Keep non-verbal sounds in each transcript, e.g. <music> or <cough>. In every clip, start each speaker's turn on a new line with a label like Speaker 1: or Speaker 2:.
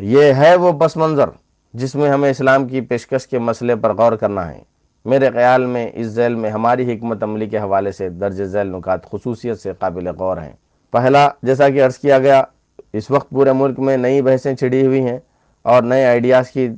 Speaker 1: یہ ہے وہ پس منظر جس میں ہمیں اسلام کی پیشکش کے مسئلے پر غور کرنا ہے۔ میرے خیال میں اس ذیل میں ہماری حکمت عملی کے حوالے سے درج ذیل نکات خصوصیت سے قابل غور ہیں۔ پہلا، جیسا کہ عرض کیا گیا، اس وقت پورے ملک میں نئی بحثیں چھڑی ہوئی ہیں اور نئے آئیڈیاز کی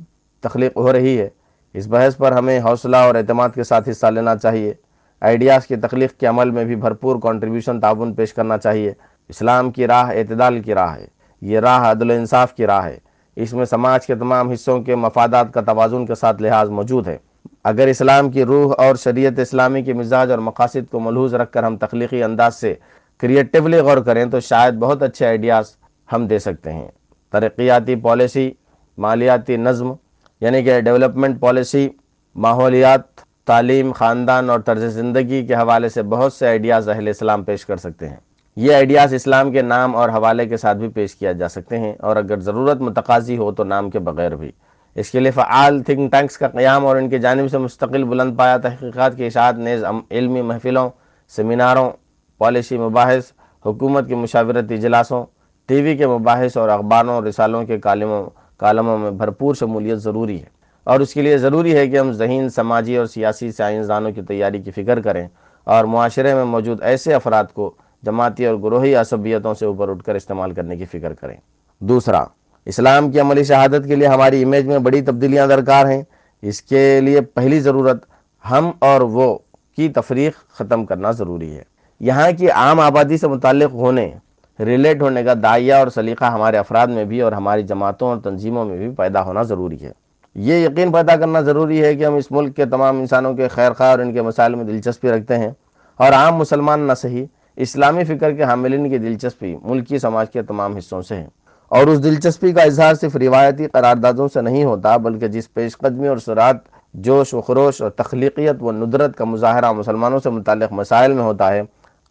Speaker 1: تخلیق ہو رہی ہے۔ اس بحث پر ہمیں حوصلہ اور اعتماد کے ساتھ حصہ لینا چاہیے۔ آئیڈیاز کی تخلیق کے عمل میں بھی بھرپور کنٹریبیوشن تعاون پیش کرنا چاہیے۔ اسلام کی راہ اعتدال کی راہ ہے۔ یہ راہ عدل و انصاف کی راہ ہے۔ اس میں سماج کے تمام حصوں کے مفادات کا توازن کے ساتھ لحاظ موجود ہے۔ اگر اسلام کی روح اور شریعت اسلامی کے مزاج اور مقاصد کو ملحوظ رکھ کر ہم تخلیقی انداز سے کریٹیولی غور کریں تو شاید بہت اچھے آئیڈیاز ہم دے سکتے ہیں۔ ترقیاتی پالیسی مالیاتی نظم یعنی کہ ڈیولپمنٹ پالیسی ماحولیات، تعلیم، خاندان اور طرز زندگی کے حوالے سے بہت سے آئیڈیاز اہل اسلام پیش کر سکتے ہیں۔ یہ آئیڈیاز اسلام کے نام اور حوالے کے ساتھ بھی پیش کیا جا سکتے ہیں اور اگر ضرورت متقاضی ہو تو نام کے بغیر بھی۔ اس کے لیے فعال تھنک ٹینکس کا قیام اور ان کی جانب سے مستقل بلند پایا تحقیقات کی اشاعت، نیز علمی محفلوں، سیمیناروں، پالیسی مباحث، حکومت کے مشاورتی اجلاسوں، ٹی وی کے مباحث اور اخباروں اور رسالوں کے کالموں کالموں میں بھرپور شمولیت ضروری ہے۔ اور اس کے لیے ضروری ہے کہ ہم ذہین، سماجی اور سیاسی سائنسدانوں کی تیاری کی فکر کریں اور معاشرے میں موجود ایسے افراد کو جماعتی اور گروہی عصبیتوں سے اوپر اٹھ کر استعمال کرنے کی فکر کریں۔ دوسرا، اسلام کی عملی شہادت کے لیے ہماری امیج میں بڑی تبدیلیاں درکار ہیں۔ اس کے لیے پہلی ضرورت ہم اور وہ کی تفریق ختم کرنا ضروری ہے۔ یہاں کی عام آبادی سے متعلق ہونے ریلیٹ ہونے کا دائیہ اور سلیقہ ہمارے افراد میں بھی اور ہماری جماعتوں اور تنظیموں میں بھی پیدا ہونا ضروری ہے۔ یہ یقین پیدا کرنا ضروری ہے کہ ہم اس ملک کے تمام انسانوں کے خیر خواہ اور ان کے مسائل میں دلچسپی رکھتے ہیں۔ اور عام مسلمان نہ صحیح اسلامی فکر کے حاملین کی دلچسپی ملکی سماج کے تمام حصوں سے ہے۔ اور اس دلچسپی کا اظہار صرف روایتی قراردادوں سے نہیں ہوتا، بلکہ جس پیش قدمی اور سرات جوش و خروش اور تخلیقیت و ندرت کا مظاہرہ مسلمانوں سے متعلق مسائل میں ہوتا ہے،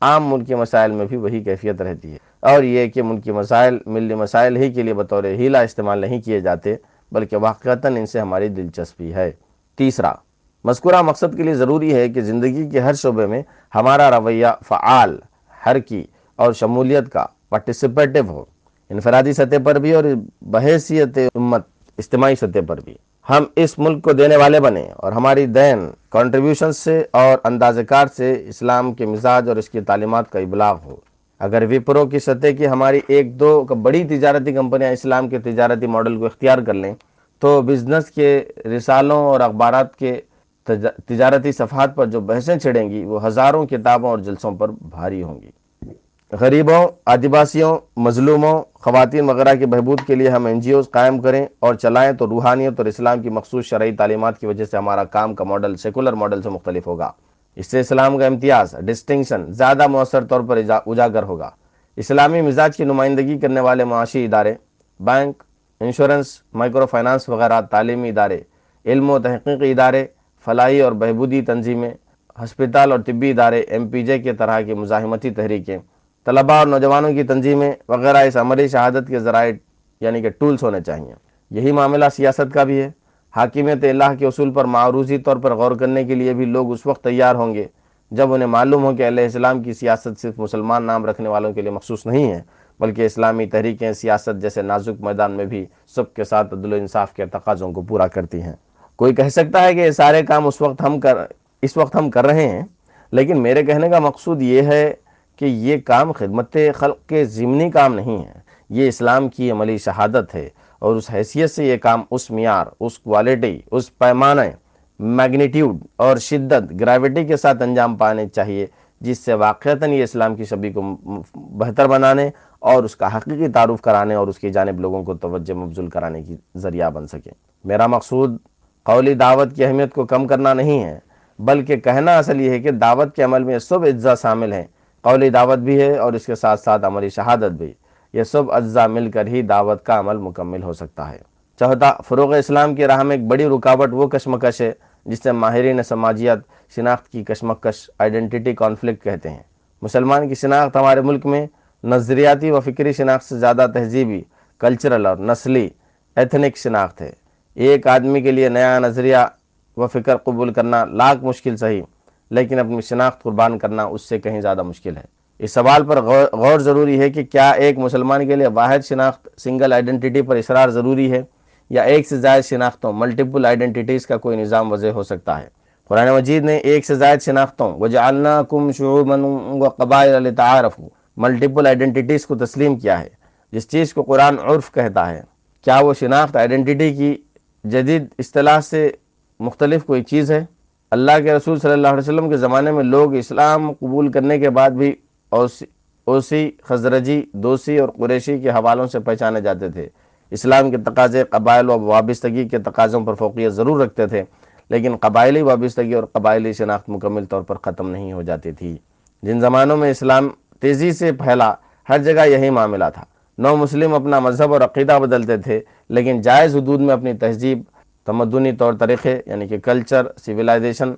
Speaker 1: عام ملکی مسائل میں بھی وہی کیفیت رہتی ہے۔ اور یہ کہ ملکی مسائل، ملی مسائل ہی کے لیے بطور ہیلا استعمال نہیں کیے جاتے، بلکہ واقعتاً ان سے ہماری دلچسپی ہے۔ تیسرا، مذکورہ مقصد کے لیے ضروری ہے کہ زندگی کے ہر شعبے میں ہمارا رویہ فعال ہر کی اور شمولیت کا پارٹیسپیٹو ہو انفرادی سطح پر بھی اور بحیثیت امت، اجتماعی سطح پر بھی۔ ہم اس ملک کو دینے والے بنے اور ہماری دین کنٹریبیوشن سے اور انداز کار سے اسلام کے مزاج اور اس کی تعلیمات کا ابلاغ ہو۔ اگر وپرو کی سطح کی ہماری ایک دو بڑی تجارتی کمپنیاں اسلام کے تجارتی ماڈل کو اختیار کر لیں، تو بزنس کے رسالوں اور اخبارات کے تجارتی صفحات پر جو بحثیں چھڑیں گی، وہ ہزاروں کتابوں اور جلسوں پر بھاری ہوں گی۔ غریبوں آدیواسیوں مظلوموں، خواتین وغیرہ کی بہبود کے لیے ہم این جی اوز قائم کریں اور چلائیں تو روحانیت اور اسلام کی مخصوص شرعی تعلیمات کی وجہ سے ہمارا کام کا ماڈل سیکولر ماڈل سے مختلف ہوگا۔ اس سے اسلام کا امتیاز ڈسٹنکشن زیادہ مؤثر طور پر اجاگر ہوگا۔ اسلامی مزاج کی نمائندگی کرنے والے معاشی ادارے، بینک، انشورنس مائکرو فائنانس وغیرہ، تعلیمی ادارے، علم و تحقیقی ادارے فلاحی اور بہبودی تنظیمیں، ہسپتال اور طبی ادارے، ایم پی جے کے طرح کی مزاحمتی تحریکیں، طلباء اور نوجوانوں کی تنظیمیں وغیرہ اس عملی شہادت کے ذرائع یعنی کہ ٹولز ہونے چاہیے یہی معاملہ سیاست کا بھی ہے۔ حاکمیت اللہ کے اصول پر معروضی طور پر غور کرنے کے لیے بھی لوگ اس وقت تیار ہوں گے، جب انہیں معلوم ہو کہ علیہ السلام کی سیاست صرف مسلمان نام رکھنے والوں کے لیے مخصوص نہیں ہے، بلکہ اسلامی تحریکیں سیاست جیسے نازک میدان میں بھی سب کے ساتھ عدل و انصاف کے تقاضوں کو پورا کرتی ہیں۔ کوئی کہہ سکتا ہے کہ یہ سارے کام اس وقت ہم کر اس وقت ہم کر رہے ہیں، لیکن میرے کہنے کا مقصود یہ ہے کہ یہ کام خدمت خلق کے ضمنی کام نہیں ہے۔ یہ اسلام کی عملی شہادت ہے اور اس حیثیت سے یہ کام اس معیار، اس کوالٹی اس پیمانے میگنیٹیوڈ اور شدت گریوٹی کے ساتھ انجام پانے چاہیے، جس سے واقعتاً یہ اسلام کی شبی کو بہتر بنانے اور اس کا حقیقی تعارف کرانے اور اس کی جانب لوگوں کو توجہ مبزول کرانے کی ذریعہ بن سکے۔ میرا مقصود قولی دعوت کی اہمیت کو کم کرنا نہیں ہے، بلکہ کہنا اصل یہ ہے کہ دعوت کے عمل میں سب اجزاء شامل ہیں۔ قولی دعوت بھی ہے اور اس کے ساتھ ساتھ عملی شہادت بھی۔ یہ سب اجزاء مل کر ہی دعوت کا عمل مکمل ہو سکتا ہے۔ چوتھا فروغ اسلام کی راہ میں ایک بڑی رکاوٹ وہ کشمکش ہے جس سے ماہرین سماجیت شناخت کی کشمکش آئیڈنٹیٹی کانفلکٹ کہتے ہیں۔ مسلمان کی شناخت ہمارے ملک میں نظریاتی و فکری شناخت سے زیادہ تہذیبی کلچرل اور نسلی ایتھنک شناخت ہے۔ ایک آدمی کے لیے نیا نظریہ و فکر قبول کرنا لاکھ مشکل صحیح، لیکن اپنی شناخت قربان کرنا اس سے کہیں زیادہ مشکل ہے۔ اس سوال پر غور ضروری ہے کہ کیا ایک مسلمان کے لیے واحد شناخت سنگل آئیڈنٹی پر اصرار ضروری ہے یا ایک سے زائد شناختوں ملٹیپل آئیڈنٹیٹیز کا کوئی نظام وضع ہو سکتا ہے۔ قرآن مجید نے ایک سے زائد شناختوں وجعلناکم شعوبا و قبائل لتعارفوا ملٹیپل آئیڈنٹیٹیز کو تسلیم کیا ہے۔ جس چیز کو قرآن عرف کہتا ہے، کیا وہ شناخت آئیڈنٹیٹی کی جدید اصطلاح سے مختلف کوئی چیز ہے؟ اللہ کے رسول صلی اللہ علیہ وسلم کے زمانے میں لوگ اسلام قبول کرنے کے بعد بھی اوسی اوسی، خزرجی، دوسی اور قریشی کے حوالوں سے پہچانے جاتے تھے۔ اسلام کے تقاضے قبائل و وابستگی کے تقاضوں پر فوقیت ضرور رکھتے تھے، لیکن قبائلی وابستگی اور قبائلی شناخت مکمل طور پر ختم نہیں ہو جاتی تھی۔ جن زمانوں میں اسلام تیزی سے پھیلا، ہر جگہ یہی معاملہ تھا۔ نو مسلم اپنا مذہب اور عقیدہ بدلتے تھے، لیکن جائز حدود میں اپنی تہذیب، تمدنی طور طریقے یعنی کہ کلچر سویلائزیشن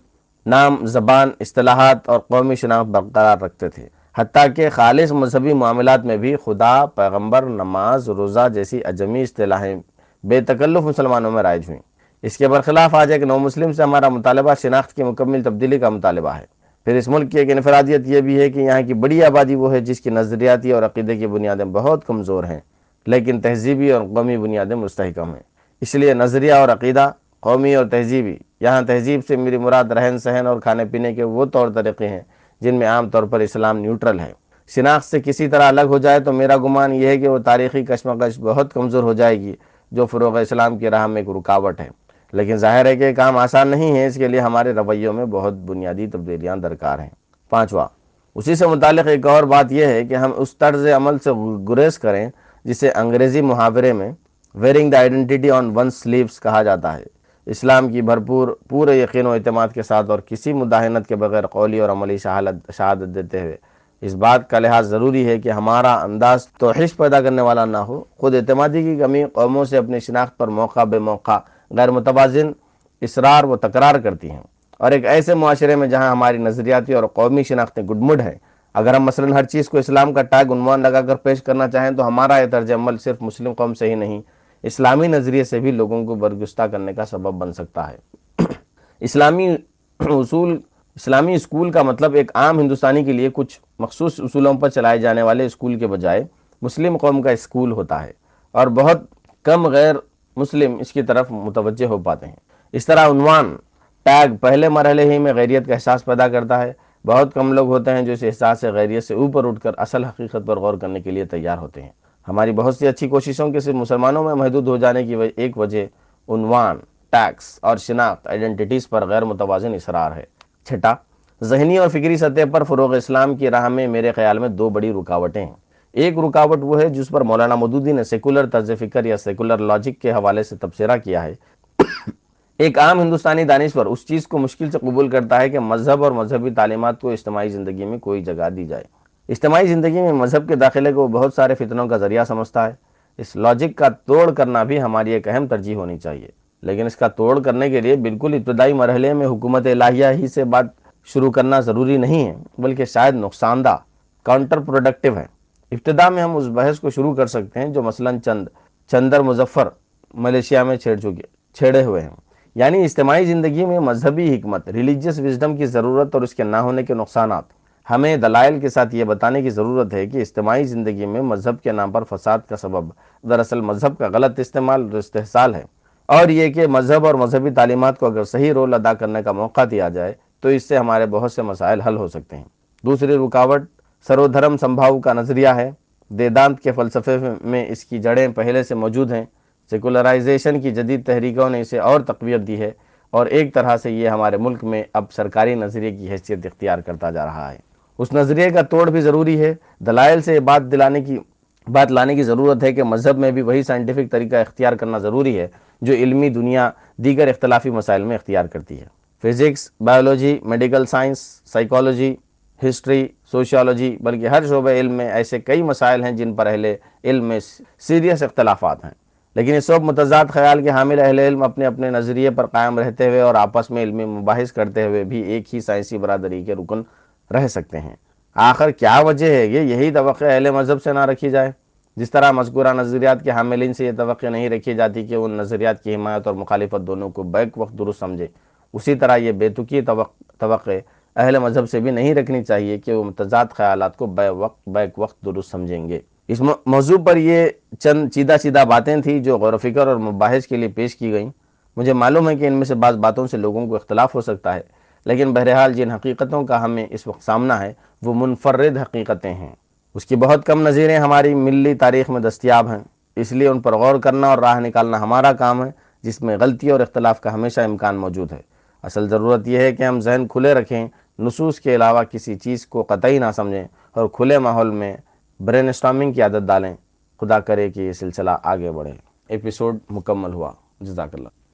Speaker 1: نام، زبان، اصطلاحات اور قومی شناخت برقرار رکھتے تھے۔ حتیٰ کہ خالص مذہبی معاملات میں بھی خدا، پیغمبر، نماز، روزہ جیسی اجمی اصطلاحیں بے تکلف مسلمانوں میں رائج ہوئیں۔ اس کے برخلاف آج ایک نو مسلم سے ہمارا مطالبہ شناخت کی مکمل تبدیلی کا مطالبہ ہے۔ پھر اس ملک کی ایک انفرادیت یہ بھی ہے کہ یہاں کی بڑی آبادی وہ ہے جس کی نظریاتی اور عقیدے کی بنیادیں بہت کمزور ہیں، لیکن تہذیبی اور قومی بنیادیں مستحکم ہیں۔ اس لیے نظریہ اور عقیدہ، قومی اور تہذیبی، یہاں تہذیب سے میری مراد رہن سہن اور کھانے پینے کے وہ طور طریقے ہیں جن میں عام طور پر اسلام نیوٹرل ہے۔ شناخت سے کسی طرح الگ ہو جائے تو میرا گمان یہ ہے کہ وہ تاریخی کشمکش بہت کمزور ہو جائے گی، جو فروغ اسلام کی راہ میں ایک رکاوٹ ہے۔ لیکن ظاہر ہے کہ کام آسان نہیں ہے، اس کے لیے ہمارے رویوں میں بہت بنیادی تبدیلیاں درکار ہیں۔ پانچواں، اسی سے متعلق ایک اور بات یہ ہے کہ ہم اس طرز عمل سے گریز کریں جسے انگریزی محاورے میں wearing the identity on one sleeves کہا جاتا ہے۔ اسلام کی بھرپور، پورے یقین و اعتماد کے ساتھ اور کسی مداحنت کے بغیر قولی اور عملی شہادت دیتے ہوئے۔ اس بات کا لحاظ ضروری ہے کہ ہمارا انداز توحش پیدا کرنے والا نہ ہو۔ خود اعتمادی کی کمی قوموں سے اپنی شناخت پر موقع بے موقع غیر متوازن اصرار و تکرار کرتی ہیں۔ اور ایک ایسے معاشرے میں جہاں ہماری نظریاتی اور قومی شناختیں گڈ مڈ ہیں اگر ہم مثلا ہر چیز کو اسلام کا ٹیگ عنوان لگا کر پیش کرنا چاہیں تو ہمارا یہ طرز عمل صرف مسلم قوم سے ہی نہیں، اسلامی نظریے سے بھی لوگوں کو برگستہ کرنے کا سبب بن سکتا ہے۔ <clears throat> اسلامی اصول، اسلامی اسکول کا مطلب ایک عام ہندوستانی کے لیے کچھ مخصوص اصولوں پر چلائے جانے والے اسکول کے بجائے مسلم قوم کا اسکول ہوتا ہے۔ اور بہت کم غیر مسلم اس کی طرف متوجہ ہو پاتے ہیں۔ اس طرح عنوان ٹیگ پہلے مرحلے ہی میں غیریت کا احساس پیدا کرتا ہے۔ بہت کم لوگ ہوتے ہیں جو اس احساس سے غیریت سے اوپر اٹھ کر اصل حقیقت پر غور کرنے کے لیے تیار ہوتے ہیں۔ ہماری بہت سی اچھی کوششوں کے صرف مسلمانوں میں محدود ہو جانے کی ایک وجہ عنوان ٹیکس اور شناخت آئیڈنٹیٹیز پر غیر متوازن اصرار ہے۔ چھٹا ذہنی اور فکری سطح پر فروغ اسلام کی راہ میں میرے خیال میں دو بڑی رکاوٹیں ہیں۔ ایک رکاوٹ وہ ہے جس پر مولانا مدودی نے سیکولر طرز فکر یا سیکولر لاجک کے حوالے سے تبصرہ کیا ہے۔ ایک عام ہندوستانی دانشور اس چیز کو مشکل سے قبول کرتا ہے کہ مذہب اور مذہبی تعلیمات کو اجتماعی زندگی میں کوئی جگہ دی جائے۔ اجتماعی زندگی میں مذہب کے داخلے کو بہت سارے فتنوں کا ذریعہ سمجھتا ہے۔ اس لاجک کا توڑ کرنا بھی ہماری ایک اہم ترجیح ہونی چاہیے۔ لیکن اس کا توڑ کرنے کے لیے بالکل ابتدائی مرحلے میں حکومت الہیہ ہی سے بات شروع کرنا ضروری نہیں ہے، بلکہ شاید نقصان دہ کاؤنٹر پروڈکٹیو ہے۔ ابتدا میں ہم اس بحث کو شروع کر سکتے ہیں جو مثلا چند، چندر مظفر ملیشیا میں چھیڑ چکے، چھیڑے ہوئے ہیں۔ یعنی اجتماعی زندگی میں مذہبی حکمت ریلیجیس وزڈم کی ضرورت اور اس کے نہ ہونے کے نقصانات۔ ہمیں دلائل کے ساتھ یہ بتانے کی ضرورت ہے کہ اجتماعی زندگی میں مذہب کے نام پر فساد کا سبب، دراصل مذہب کا غلط استعمال اور استحصال ہے۔ اور یہ کہ مذہب اور مذہبی تعلیمات کو اگر صحیح رول ادا کرنے کا موقع دیا جائے، تو اس سے ہمارے بہت سے مسائل حل ہو سکتے ہیں۔ دوسری رکاوٹ سرو دھرم سمبھاؤ کا نظریہ ہے۔ دیدانت کے فلسفے میں اس کی جڑیں پہلے سے موجود ہیں۔ سیکولرائزیشن کی جدید تحریکوں نے اسے اور تقویت دی ہے اور ایک طرح سے یہ ہمارے ملک میں اب سرکاری نظریے کی حیثیت اختیار کرتا جا رہا ہے۔ اس نظریے کا توڑ بھی ضروری ہے۔ دلائل سے بات دلانے کی، بات لانے کی ضرورت ہے کہ مذہب میں بھی وہی سائنٹیفک طریقہ اختیار کرنا ضروری ہے جو علمی دنیا دیگر اختلافی مسائل میں اختیار کرتی ہے۔ Physics biology medical science psychology history sociology بلکہ ہر شعبہ علم میں ایسے کئی مسائل ہیں جن پر اہل علم میں سیریس اختلافات ہیں۔ لیکن اس وقت متضاد خیال کے حامل اہل علم اپنے اپنے نظریے پر قائم رہتے ہوئے اور آپس میں علمی مباحث کرتے ہوئے بھی ایک ہی سائنسی برادری کے رکن رہ سکتے ہیں۔ آخر کیا وجہ ہے؟ کہ یہی توقع اہل مذہب سے نہ رکھی جائے۔ جس طرح مذکورہ نظریات کے حاملین سے یہ توقع نہیں رکھی جاتی کہ ان نظریات کی حمایت اور مخالفت دونوں کو بیک وقت درست سمجھے، اسی طرح یہ بیتکی توقع اہل مذہب سے بھی نہیں رکھنی چاہیے کہ وہ متضاد خیالات کو بے وقت بیک وقت درست سمجھیں گے۔ اس موضوع پر یہ چند چیدہ چیدہ باتیں تھیں جو غور و فکر اور مباحث کے لیے پیش کی گئیں۔ مجھے معلوم ہے کہ ان میں سے بعض باتوں سے لوگوں کو اختلاف ہو سکتا ہے، لیکن بہرحال جن حقیقتوں کا ہمیں اس وقت سامنا ہے، وہ منفرد حقیقتیں ہیں۔ اس کی بہت کم نظیریں ہماری ملی تاریخ میں دستیاب ہیں، اس لیے ان پر غور کرنا اور راہ نکالنا ہمارا کام ہے، جس میں غلطی اور اختلاف کا ہمیشہ امکان موجود ہے۔ اصل ضرورت یہ ہے کہ ہم ذہن کھلے رکھیں نصوص کے علاوہ کسی چیز کو قطعی نہ سمجھیں اور کھلے ماحول میں برین اسٹامنگ کی عادت ڈالیں، خدا کرے کہ یہ سلسلہ آگے بڑھے۔ ایپیسوڈ مکمل ہوا۔ جزاک اللہ۔